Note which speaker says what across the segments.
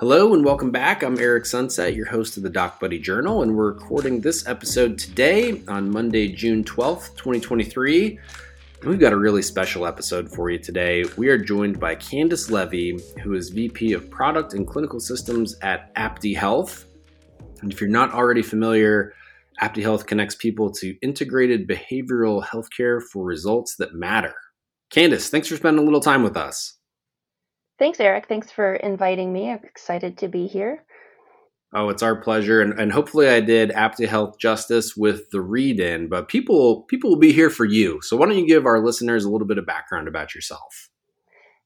Speaker 1: Hello and welcome back. I'm Eric Sunset, your host of the DocBuddy Journal, and we're recording this episode today on Monday, June 12th, 2023. And we've got a really special episode for you today. We are joined by Candice Levy, who is VP of Product and Clinical Systems at Apti Health. And if you're not already familiar, Apti Health connects people to integrated behavioral healthcare for results that matter. Candice, thanks for spending a little time with us.
Speaker 2: Thanks, Eric. Thanks for inviting me. I'm excited to be here.
Speaker 1: Oh, it's our pleasure, and, and hopefully I did Apti Health justice with the read-in. But people people will be here for you. So why don't you give our listeners a little bit of background about yourself?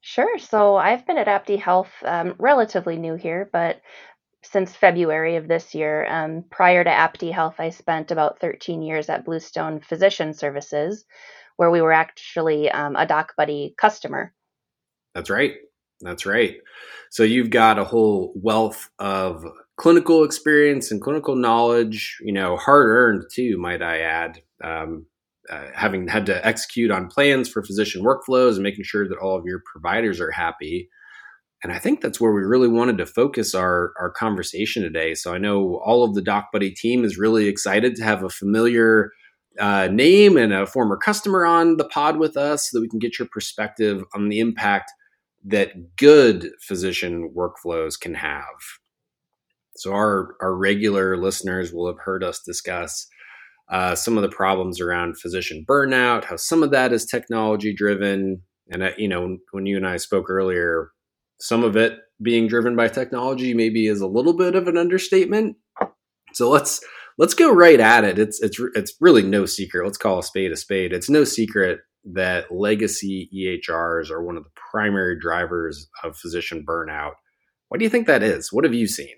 Speaker 2: Sure. So I've been at Apti Health, um, relatively new here, but since February of this year. Um, prior to Apti Health, I spent about 13 years at Bluestone Physician Services, where we were actually um, a DocBuddy customer.
Speaker 1: That's right. That's right. So you've got a whole wealth of clinical experience and clinical knowledge, you know, hard earned too, might I add. Um, uh, having had to execute on plans for physician workflows and making sure that all of your providers are happy. And I think that's where we really wanted to focus our, our conversation today. So I know all of the DocBuddy team is really excited to have a familiar uh, name and a former customer on the pod with us so that we can get your perspective on the impact that good physician workflows can have. So, our, our regular listeners will have heard us discuss uh, some of the problems around physician burnout, how some of that is technology driven. And, uh, you know, when you and I spoke earlier, some of it being driven by technology maybe is a little bit of an understatement. So let's let's go right at it. It's it's it's really no secret. Let's call a spade a spade. It's no secret that legacy EHRs are one of the primary drivers of physician burnout. What do you think that is? What have you seen?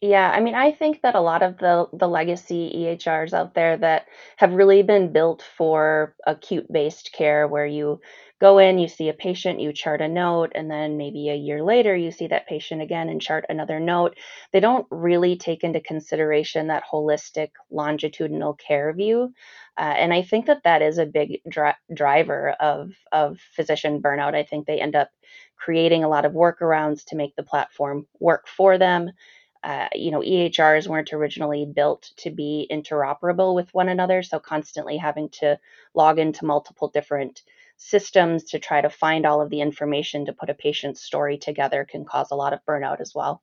Speaker 2: Yeah, I mean, I think that a lot of the the legacy EHRs out there that have really been built for acute based care, where you go in, you see a patient, you chart a note, and then maybe a year later you see that patient again and chart another note. They don't really take into consideration that holistic longitudinal care view. Uh, and I think that that is a big dri- driver of, of physician burnout. I think they end up creating a lot of workarounds to make the platform work for them. Uh, you know, EHRs weren't originally built to be interoperable with one another. So constantly having to log into multiple different systems to try to find all of the information to put a patient's story together can cause a lot of burnout as well.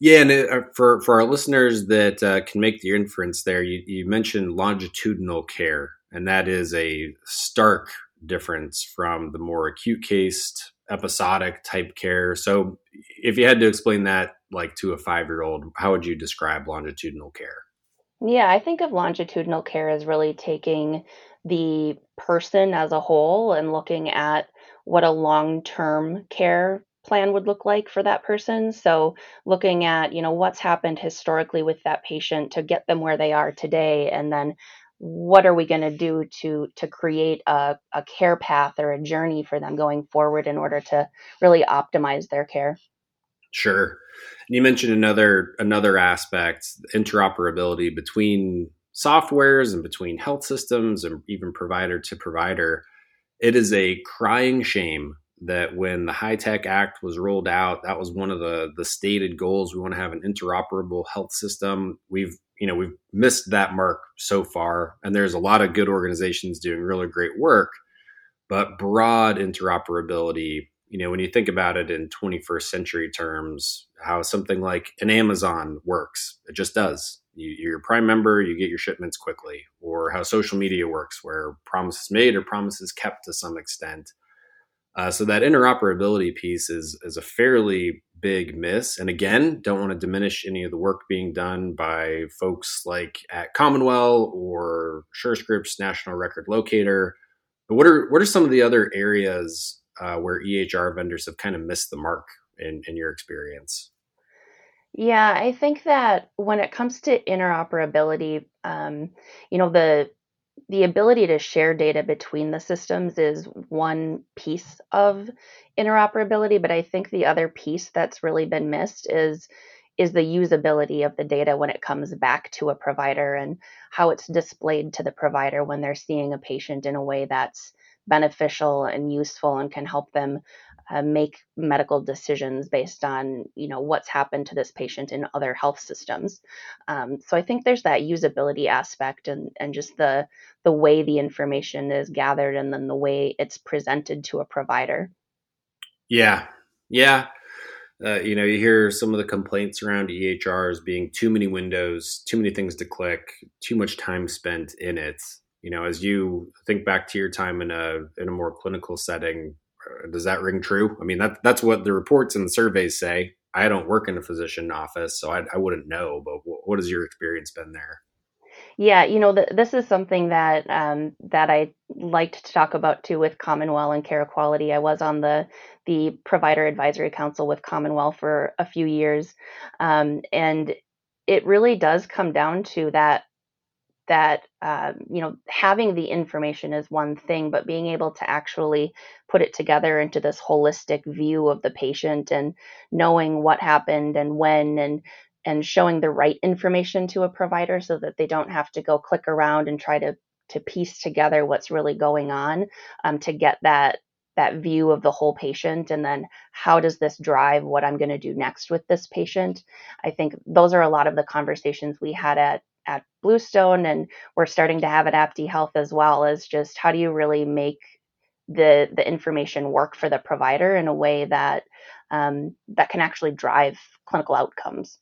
Speaker 1: Yeah, and it, uh, for for our listeners that uh, can make the inference there, you, you mentioned longitudinal care, and that is a stark difference from the more acute cased episodic type care. So, if you had to explain that like to a five year old, how would you describe longitudinal care?
Speaker 2: Yeah, I think of longitudinal care as really taking the person as a whole and looking at what a long-term care plan would look like for that person. So looking at, you know, what's happened historically with that patient to get them where they are today and then what are we going to do to to create a, a care path or a journey for them going forward in order to really optimize their care
Speaker 1: sure and you mentioned another another aspect interoperability between softwares and between health systems and even provider to provider. It is a crying shame that when the HITECH Act was rolled out, that was one of the the stated goals. We want to have an interoperable health system. We've you know we've missed that mark so far, and there's a lot of good organizations doing really great work, but broad interoperability. You know, when you think about it in 21st century terms, how something like an Amazon works, it just does you, you're a prime member, you get your shipments quickly, or how social media works, where promises made or promises kept to some extent. Uh, so that interoperability piece is is a fairly big miss. And again, don't want to diminish any of the work being done by folks like at CommonWell or SureScripts National Record Locator. But what are what are some of the other areas uh, where EHR vendors have kind of missed the mark in, in your experience?
Speaker 2: Yeah, I think that when it comes to interoperability, um, you know, the the ability to share data between the systems is one piece of interoperability, but I think the other piece that's really been missed is is the usability of the data when it comes back to a provider and how it's displayed to the provider when they're seeing a patient in a way that's beneficial and useful and can help them uh, make medical decisions based on you know what's happened to this patient in other health systems. Um, so I think there's that usability aspect and and just the the way the information is gathered and then the way it's presented to a provider.
Speaker 1: Yeah, yeah. Uh, you know, you hear some of the complaints around EHRs being too many windows, too many things to click, too much time spent in it. You know, as you think back to your time in a in a more clinical setting, does that ring true? I mean, that that's what the reports and the surveys say. I don't work in a physician office, so I, I wouldn't know. But what has your experience been there?
Speaker 2: Yeah, you know, th- this is something that um, that I liked to talk about too with CommonWell and Carequality. I was on the the provider advisory council with CommonWell for a few years, um, and it really does come down to that that um, you know having the information is one thing but being able to actually put it together into this holistic view of the patient and knowing what happened and when and and showing the right information to a provider so that they don't have to go click around and try to to piece together what's really going on um, to get that that view of the whole patient and then how does this drive what i'm going to do next with this patient. I think those are a lot of the conversations we had at at Bluestone, and we're starting to have at Apti Health as well. Is just how do you really make the the information work for the provider in a way that um, that can actually drive clinical outcomes.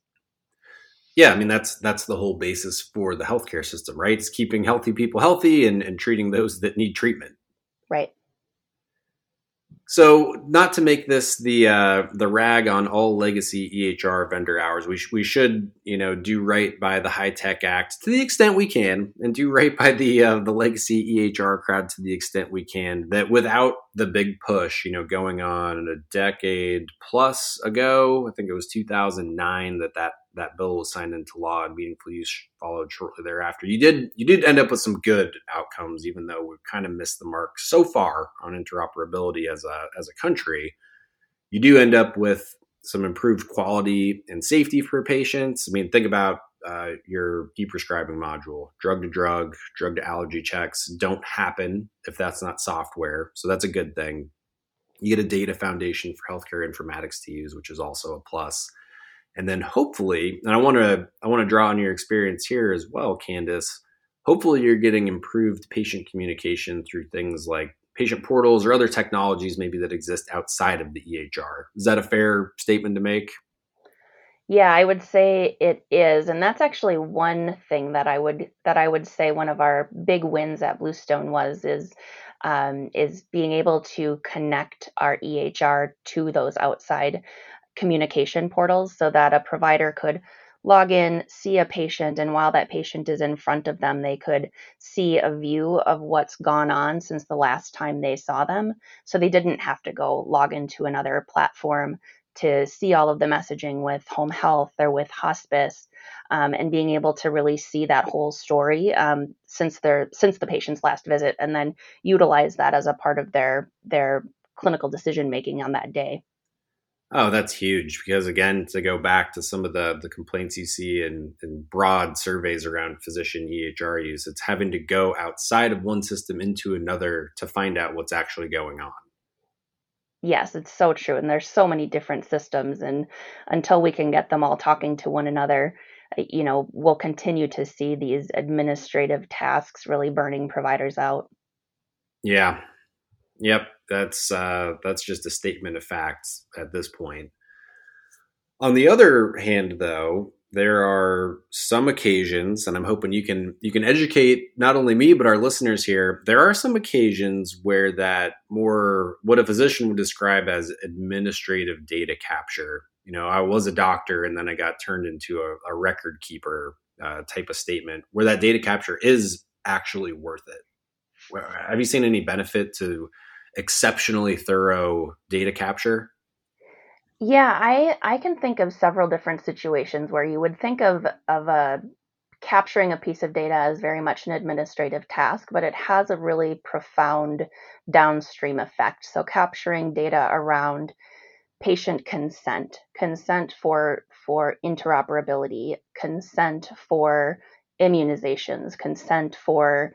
Speaker 1: Yeah, I mean that's that's the whole basis for the healthcare system, right? It's keeping healthy people healthy and, and treating those that need treatment. So, not to make this the uh, the rag on all legacy EHR vendor hours, we sh- we should you know do right by the HITECH Act to the extent we can, and do right by the uh, the legacy EHR crowd to the extent we can. That without the big push, you know, going on a decade plus ago, I think it was 2009 that that that bill was signed into law and meaningful use followed shortly thereafter. You did you did end up with some good outcomes, even though we've kind of missed the mark so far on interoperability as a as a country. You do end up with some improved quality and safety for patients. I mean, think about uh, your e-prescribing module. Drug to drug, drug to allergy checks don't happen if that's not software, so that's a good thing. You get a data foundation for healthcare informatics to use, which is also a plus and then hopefully and i want to i want to draw on your experience here as well Candice. Hopefully you're getting improved patient communication through things like patient portals or other technologies maybe that exist outside of the ehr is that a fair statement to make?
Speaker 2: Yeah i would say it is and that's actually one thing that i would that i would say one of our big wins at bluestone was is um, is being able to connect our ehr to those outside communication portals so that a provider could log in, see a patient, and while that patient is in front of them, they could see a view of what's gone on since the last time they saw them. So they didn't have to go log into another platform to see all of the messaging with home health or with hospice. Um, and being able to really see that whole story um, since their since the patient's last visit, and then utilize that as a part of their their clinical decision making on that day.
Speaker 1: Oh, that's huge because again, to go back to some of the the complaints you see in, in broad surveys around physician EHR use, it's having to go outside of one system into another to find out what's actually going on.
Speaker 2: Yes, it's so true. And there's so many different systems and until we can get them all talking to one another, uh, you know, we'll continue to see these administrative tasks really burning providers out.
Speaker 1: Yeah. Yep that's uh, that's just a statement of facts at this point. On the other hand, though, there are some occasions, and I'm hoping you can you can educate not only me but our listeners here. There are some occasions where that more what a physician would describe as administrative data capture. You know, I was a doctor, and then I got turned into a, a record keeper uh, type of statement, where that data capture is actually worth it. Have you seen any benefit to exceptionally thorough data capture?
Speaker 2: Yeah, I I can think of several different situations where you would think of of a capturing a piece of data as very much an administrative task, but it has a really profound downstream effect. So capturing data around patient consent, consent for for interoperability, consent for immunizations, consent for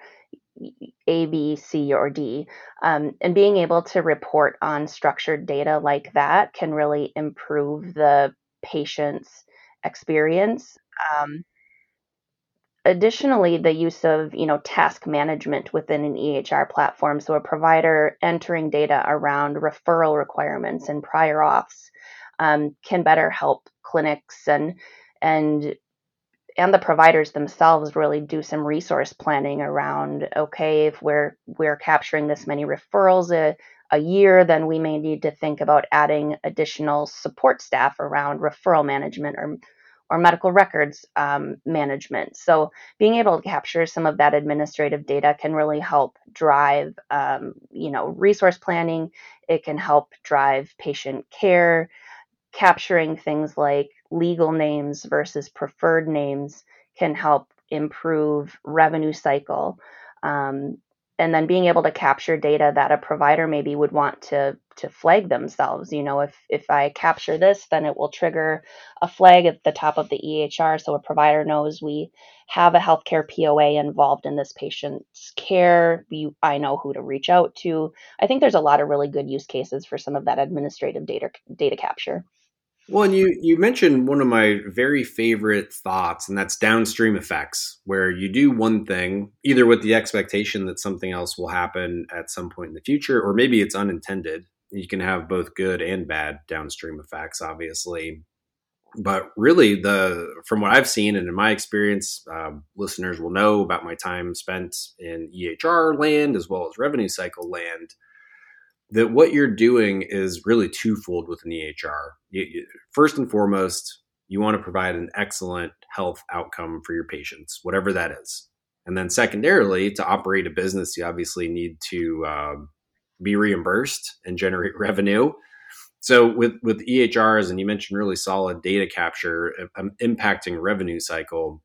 Speaker 2: A, B, C, or D. Um, and being able to report on structured data like that can really improve the patient's experience. Um, additionally, the use of you know task management within an EHR platform, so a provider entering data around referral requirements and prior auths um, can better help clinics and and and the providers themselves really do some resource planning around okay if we're we're capturing this many referrals a, a year then we may need to think about adding additional support staff around referral management or or medical records um, management. So being able to capture some of that administrative data can really help drive um, you know resource planning. It can help drive patient care. Capturing things like legal names versus preferred names can help improve revenue cycle. Um, and then being able to capture data that a provider maybe would want to to flag themselves. You know, if if I capture this, then it will trigger a flag at the top of the EHR, so a provider knows we have a healthcare POA involved in this patient's care. We, I know who to reach out to. I think there's a lot of really good use cases for some of that administrative data data capture.
Speaker 1: Well, and you you mentioned one of my very favorite thoughts, and that's downstream effects, where you do one thing either with the expectation that something else will happen at some point in the future, or maybe it's unintended. You can have both good and bad downstream effects, obviously. But really, the from what I've seen and in my experience, uh, listeners will know about my time spent in EHR land as well as revenue cycle land that what you're doing is really twofold with an EHR. You, you, first and foremost, you want to provide an excellent health outcome for your patients, whatever that is. And then, secondarily, to operate a business, you obviously need to uh, be reimbursed and generate revenue. So, with with EHRs, and you mentioned really solid data capture um, impacting revenue cycle,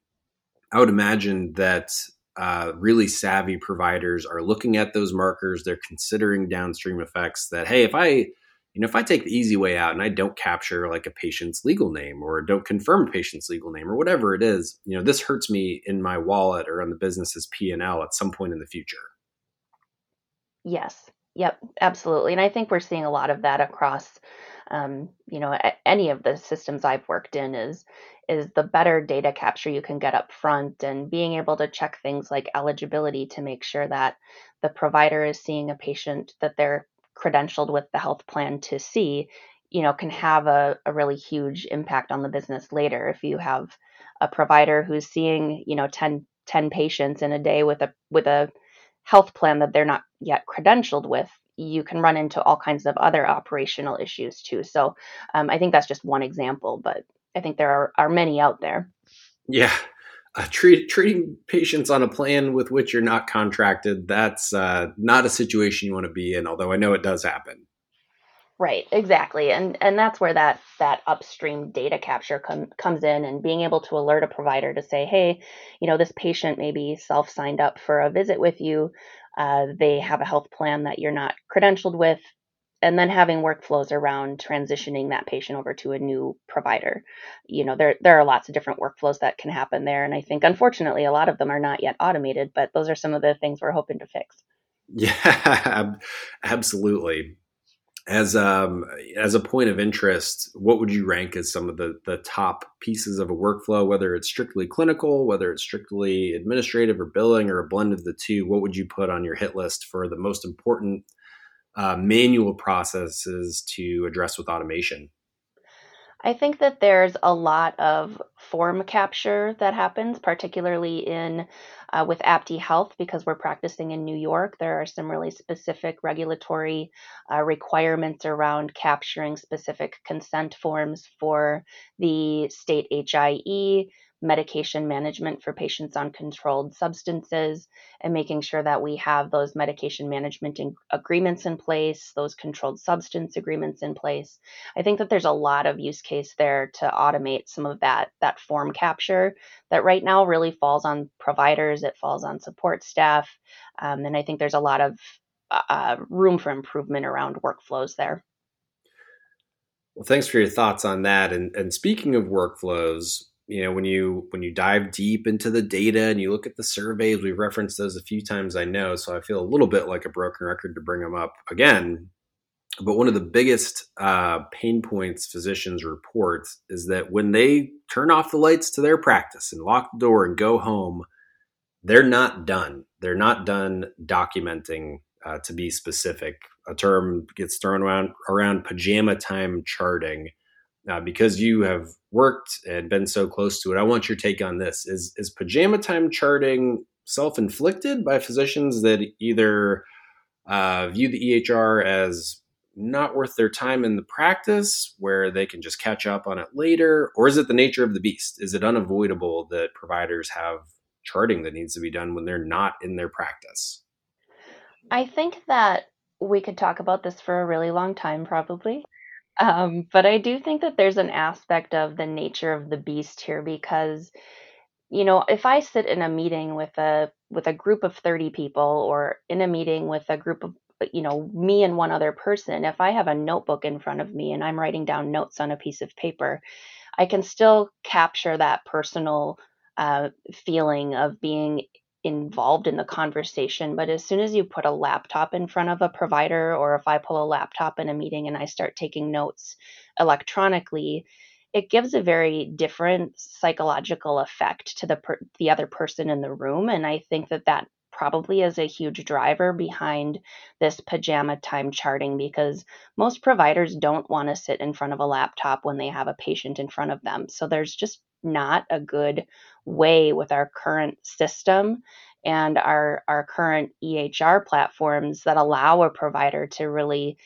Speaker 1: I would imagine that uh, really savvy providers are looking at those markers. They're considering downstream effects that, hey, if I, you know, if I take the easy way out and I don't capture like a patient's legal name or don't confirm a patient's legal name or whatever it is, you know, this hurts me in my wallet or on the business's P and L at some point in the future.
Speaker 2: Yes. Yep. Absolutely. And I think we're seeing a lot of that across um, you know any of the systems I've worked in is is the better data capture you can get up front and being able to check things like eligibility to make sure that the provider is seeing a patient that they're credentialed with the health plan to see you know can have a, a really huge impact on the business later if you have a provider who's seeing you know 10, 10 patients in a day with a with a health plan that they're not yet credentialed with you can run into all kinds of other operational issues too. So um, I think that's just one example, but I think there are, are many out there.
Speaker 1: Yeah. Uh, treat, treating patients on a plan with which you're not contracted, that's uh, not a situation you want to be in, although I know it does happen.
Speaker 2: Right, exactly, and and that's where that that upstream data capture com- comes in, and being able to alert a provider to say, hey, you know, this patient maybe self signed up for a visit with you, uh, they have a health plan that you're not credentialed with, and then having workflows around transitioning that patient over to a new provider. You know, there there are lots of different workflows that can happen there, and I think unfortunately a lot of them are not yet automated, but those are some of the things we're hoping to fix.
Speaker 1: Yeah, absolutely as um as a point of interest what would you rank as some of the the top pieces of a workflow whether it's strictly clinical whether it's strictly administrative or billing or a blend of the two what would you put on your hit list for the most important uh, manual processes to address with automation
Speaker 2: I think that there's a lot of form capture that happens, particularly in uh, with APTI Health, because we're practicing in New York. There are some really specific regulatory uh, requirements around capturing specific consent forms for the state HIE medication management for patients on controlled substances and making sure that we have those medication management in- agreements in place, those controlled substance agreements in place. I think that there's a lot of use case there to automate some of that that form capture that right now really falls on providers, it falls on support staff, um, and I think there's a lot of uh, uh room for improvement around workflows there.
Speaker 1: Well, thanks for your thoughts on that. And, and speaking of workflows, you know when you when you dive deep into the data and you look at the surveys we've referenced those a few times i know so i feel a little bit like a broken record to bring them up again. But one of the biggest uh, pain points physicians report is that when they turn off the lights to their practice and lock the door and go home they're not done. They're not done documenting uh, to be specific. A term gets thrown around around pajama time charting uh, because you have worked and been so close to it. I want your take on this. Is is pajama time charting self inflicted by physicians that either uh, view the EHR as not worth their time in the practice, where they can just catch up on it later, or is it the nature of the beast? Is it unavoidable that providers have charting that needs to be done when they're not in their practice?
Speaker 2: I think that we could talk about this for a really long time, probably. Um, but I do think that there's an aspect of the nature of the beast here because, you know, if I sit in a meeting with a with a group of 30 people or in a meeting with a group of you know, me and one other person, if I have a notebook in front of me and I'm writing down notes on a piece of paper, I can still capture that personal uh, feeling of being involved in the conversation. But as soon as you put a laptop in front of a provider, or if I pull a laptop in a meeting and I start taking notes electronically, it gives a very different psychological effect to the per- the other person in the room, and I think that that probably is a huge driver behind this pajama time charting because most providers don't want to sit in front of a laptop when they have a patient in front of them. So there's just not a good way with our current system and our our current EHR platforms that allow a provider to really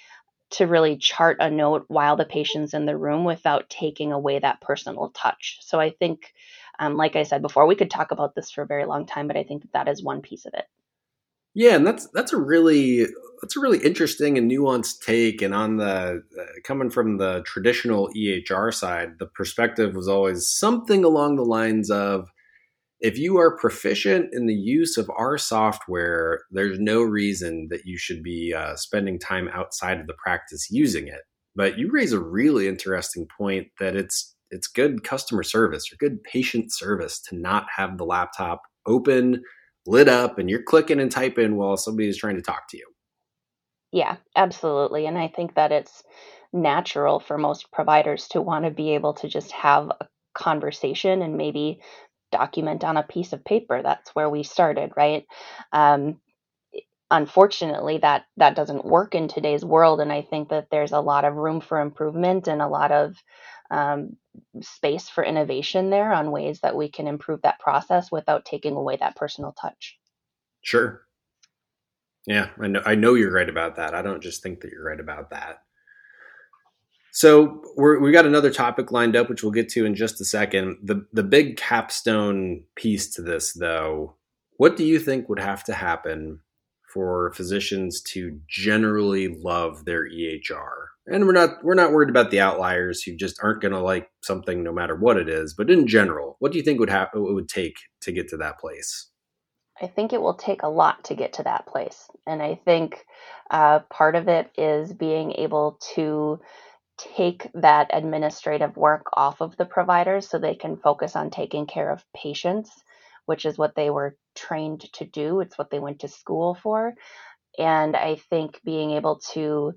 Speaker 2: to really chart a note while the patient's in the room without taking away that personal touch. So I think, um, like I said before, we could talk about this for a very long time, but I think that that is one piece of it.
Speaker 1: Yeah, and that's that's a really that's a really interesting and nuanced take. And on the uh, coming from the traditional EHR side, the perspective was always something along the lines of if you are proficient in the use of our software, there's no reason that you should be uh, spending time outside of the practice using it. But you raise a really interesting point that it's it's good customer service or good patient service to not have the laptop open, lit up, and you're clicking and typing while somebody is trying to talk to you.
Speaker 2: Yeah, absolutely. And I think that it's natural for most providers to want to be able to just have a conversation and maybe document on a piece of paper. That's where we started, right? Um, unfortunately, that that doesn't work in today's world, and I think that there's a lot of room for improvement and a lot of um, space for innovation there on ways that we can improve that process without taking away that personal touch.
Speaker 1: Sure. Yeah, I know. I know you're right about that. I don't just think that you're right about that. So we got another topic lined up, which we'll get to in just a second. The the big capstone piece to this, though, what do you think would have to happen for physicians to generally love their EHR? And we're not we're not worried about the outliers who just aren't going to like something no matter what it is. But in general, what do you think would happen? What would take to get to that place?
Speaker 2: I think it will take a lot to get to that place, and I think uh, part of it is being able to take that administrative work off of the providers so they can focus on taking care of patients, which is what they were trained to do. It's what they went to school for. And I think being able to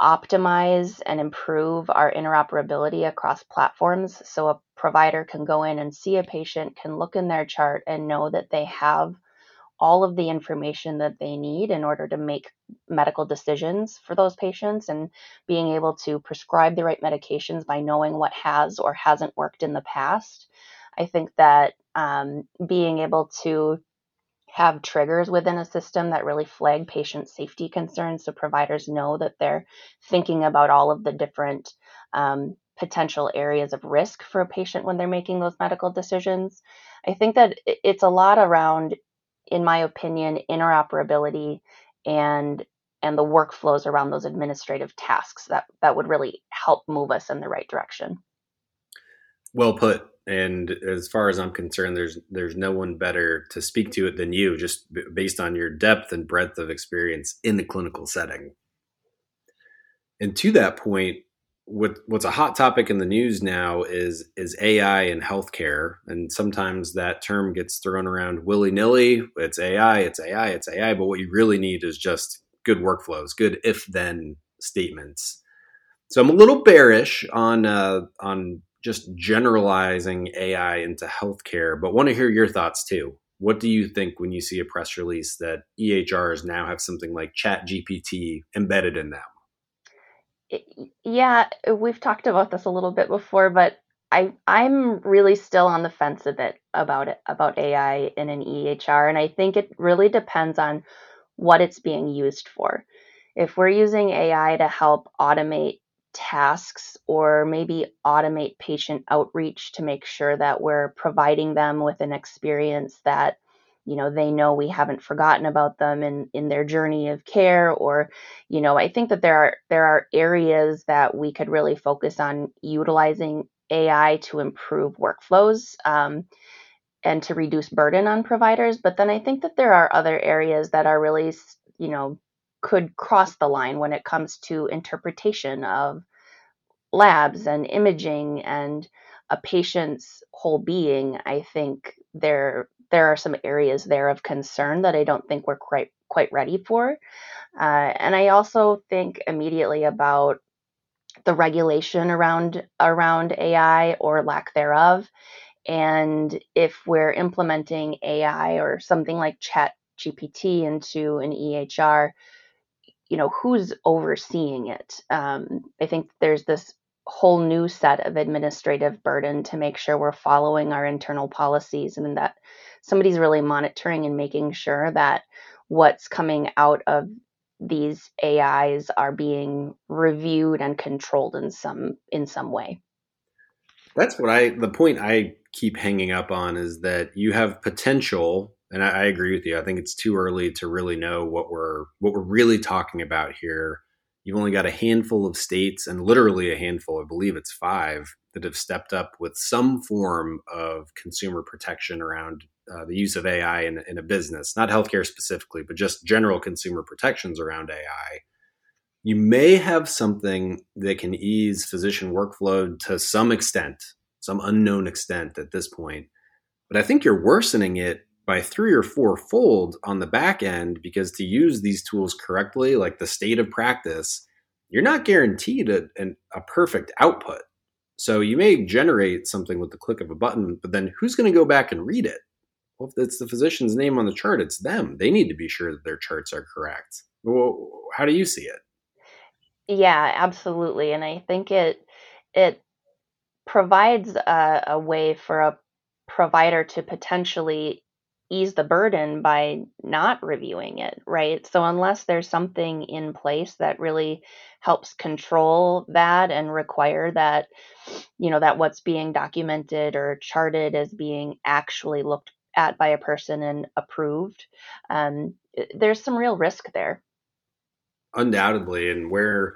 Speaker 2: optimize and improve our interoperability across platforms so a provider can go in and see a patient, can look in their chart and know that they have all of the information that they need in order to make medical decisions for those patients and being able to prescribe the right medications by knowing what has or hasn't worked in the past. I think that um, being able to have triggers within a system that really flag patient safety concerns so providers know that they're thinking about all of the different um, potential areas of risk for a patient when they're making those medical decisions. I think that it's a lot around in my opinion, interoperability and and the workflows around those administrative tasks that that would really help move us in the right direction.
Speaker 1: Well put. And as far as I'm concerned, there's there's no one better to speak to it than you, just based on your depth and breadth of experience in the clinical setting. And to that point, what what's a hot topic in the news now is is AI in healthcare, and sometimes that term gets thrown around willy nilly. It's AI, it's AI, it's AI. But what you really need is just good workflows, good if then statements. So I'm a little bearish on uh, on just generalizing AI into healthcare, but want to hear your thoughts too. What do you think when you see a press release that EHRs now have something like ChatGPT embedded in them?
Speaker 2: Yeah, we've talked about this a little bit before, but I I'm really still on the fence a bit about it about AI in an EHR, and I think it really depends on what it's being used for. If we're using AI to help automate tasks or maybe automate patient outreach to make sure that we're providing them with an experience that you know they know we haven't forgotten about them in in their journey of care or you know i think that there are there are areas that we could really focus on utilizing ai to improve workflows um, and to reduce burden on providers but then i think that there are other areas that are really you know could cross the line when it comes to interpretation of labs and imaging and a patient's whole being i think there there are some areas there of concern that I don't think we're quite quite ready for. Uh, and I also think immediately about the regulation around around AI or lack thereof. And if we're implementing AI or something like Chat GPT into an EHR, you know, who's overseeing it? Um, I think there's this whole new set of administrative burden to make sure we're following our internal policies and that somebody's really monitoring and making sure that what's coming out of these AIs are being reviewed and controlled in some in some way.
Speaker 1: That's what I the point I keep hanging up on is that you have potential and I, I agree with you. I think it's too early to really know what we're what we're really talking about here. You've only got a handful of states and literally a handful, I believe it's five, that have stepped up with some form of consumer protection around uh, the use of AI in, in a business, not healthcare specifically, but just general consumer protections around AI, you may have something that can ease physician workflow to some extent, some unknown extent at this point. But I think you're worsening it by three or four fold on the back end because to use these tools correctly, like the state of practice, you're not guaranteed a, a perfect output. So you may generate something with the click of a button, but then who's going to go back and read it? Well, if it's the physician's name on the chart, it's them. They need to be sure that their charts are correct. Well, how do you see it?
Speaker 2: Yeah, absolutely. And I think it it provides a, a way for a provider to potentially ease the burden by not reviewing it, right? So unless there's something in place that really helps control that and require that you know that what's being documented or charted is being actually looked at by a person and approved, um, there's some real risk there.
Speaker 1: Undoubtedly, and where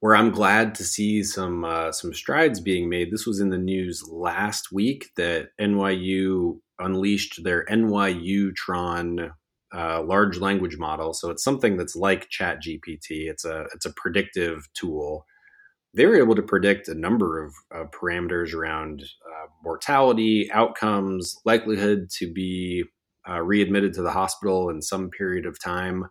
Speaker 1: where I'm glad to see some uh, some strides being made. This was in the news last week that NYU unleashed their NYUTron uh, large language model. So it's something that's like ChatGPT. It's a it's a predictive tool they were able to predict a number of uh, parameters around uh, mortality, outcomes, likelihood to be uh, readmitted to the hospital in some period of time.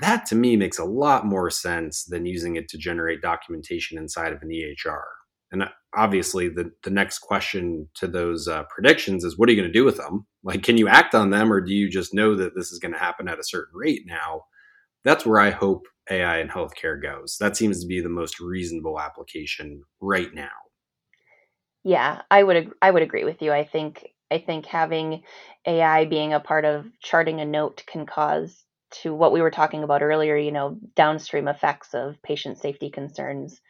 Speaker 1: That to me makes a lot more sense than using it to generate documentation inside of an EHR. And uh, obviously, the, the next question to those uh, predictions is what are you going to do with them? Like, can you act on them, or do you just know that this is going to happen at a certain rate now? That's where I hope AI in healthcare goes. That seems to be the most reasonable application right now.
Speaker 2: Yeah, I would I would agree with you. I think I think having AI being a part of charting a note can cause to what we were talking about earlier, you know, downstream effects of patient safety concerns,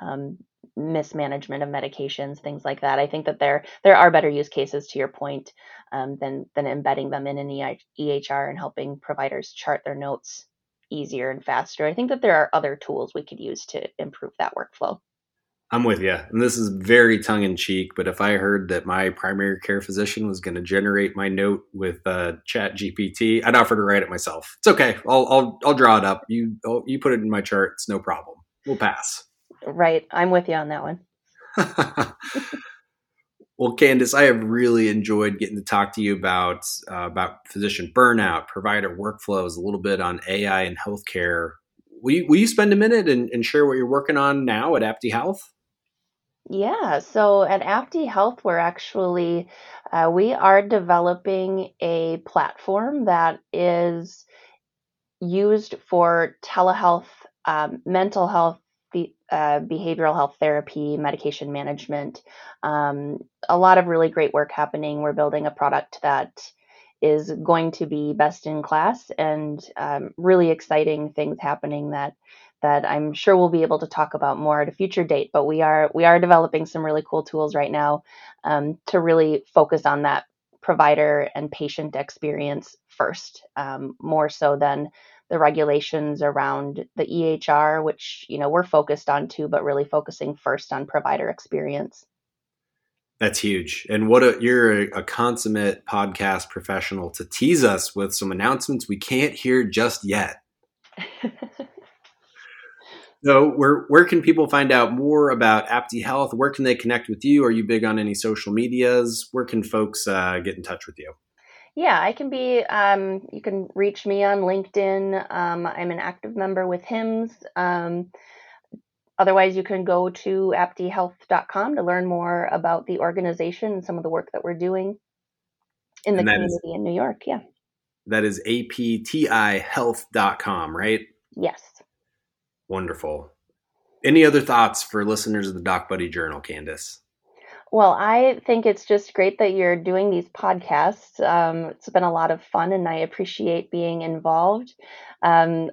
Speaker 2: um, mismanagement of medications, things like that. I think that there there are better use cases to your point um, than than embedding them in an EHR and helping providers chart their notes easier and faster. I think that there are other tools we could use to improve that workflow.
Speaker 1: I'm with you. And this is very tongue in cheek, but if I heard that my primary care physician was going to generate my note with uh, ChatGPT, I'd offer to write it myself. It's okay. I'll I'll, I'll draw it up. You I'll, you put it in my chart. It's no problem. We'll pass.
Speaker 2: Right. I'm with you on that one.
Speaker 1: well, Candice, I have really enjoyed getting to talk to you about uh, about physician burnout, provider workflows, a little bit on AI and healthcare. Will you, will you spend a minute and, and share what you're working on now at Apti Health?
Speaker 2: Yeah, so at Apti Health, we're actually uh, we are developing a platform that is used for telehealth, um, mental health, be, uh, behavioral health therapy, medication management. Um, a lot of really great work happening. We're building a product that is going to be best in class and um, really exciting things happening that that I'm sure we'll be able to talk about more at a future date. But we are we are developing some really cool tools right now um, to really focus on that provider and patient experience first, um, more so than the regulations around the EHR, which you know we're focused on too, but really focusing first on provider experience.
Speaker 1: That's huge. And what a you're a, a, consummate podcast professional to tease us with some announcements we can't hear just yet. so, where where can people find out more about Apti Health? Where can they connect with you? Are you big on any social medias? Where can folks uh, get in touch with you?
Speaker 2: Yeah, I can be. Um, you can reach me on LinkedIn. Um, I'm an active member with HIMSS. Um, Otherwise, you can go to aptihealth.com to learn more about the organization and some of the work that we're doing in the community is, in New York. Yeah.
Speaker 1: That is aptihealth.com, right?
Speaker 2: Yes.
Speaker 1: Wonderful. Any other thoughts for listeners of the DocBuddy Journal, Candice?
Speaker 2: Well, I think it's just great that you're doing these podcasts. Um, it's been a lot of fun, and I appreciate being involved. Um,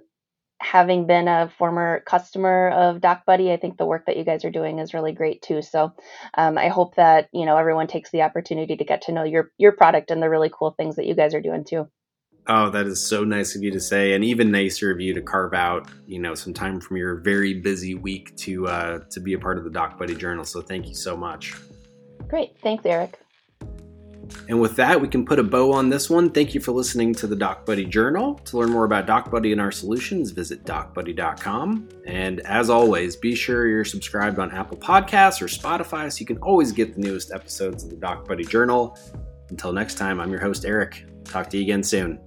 Speaker 2: having been a former customer of DocBuddy, I think the work that you guys are doing is really great too. So um, I hope that you know everyone takes the opportunity to get to know your your product and the really cool things that you guys are doing too.
Speaker 1: Oh, that is so nice of you to say, and even nicer of you to carve out, you know, some time from your very busy week to uh, to be a part of the DocBuddy Journal. So thank you so much.
Speaker 2: Great, thanks, Eric.
Speaker 1: And with that, we can put a bow on this one. Thank you for listening to the DocBuddy Journal. To learn more about DocBuddy and our solutions, visit docbuddy.com. And as always, be sure you're subscribed on Apple Podcasts or Spotify so you can always get the newest episodes of the DocBuddy Journal. Until next time, I'm your host, Eric. Talk to you again soon.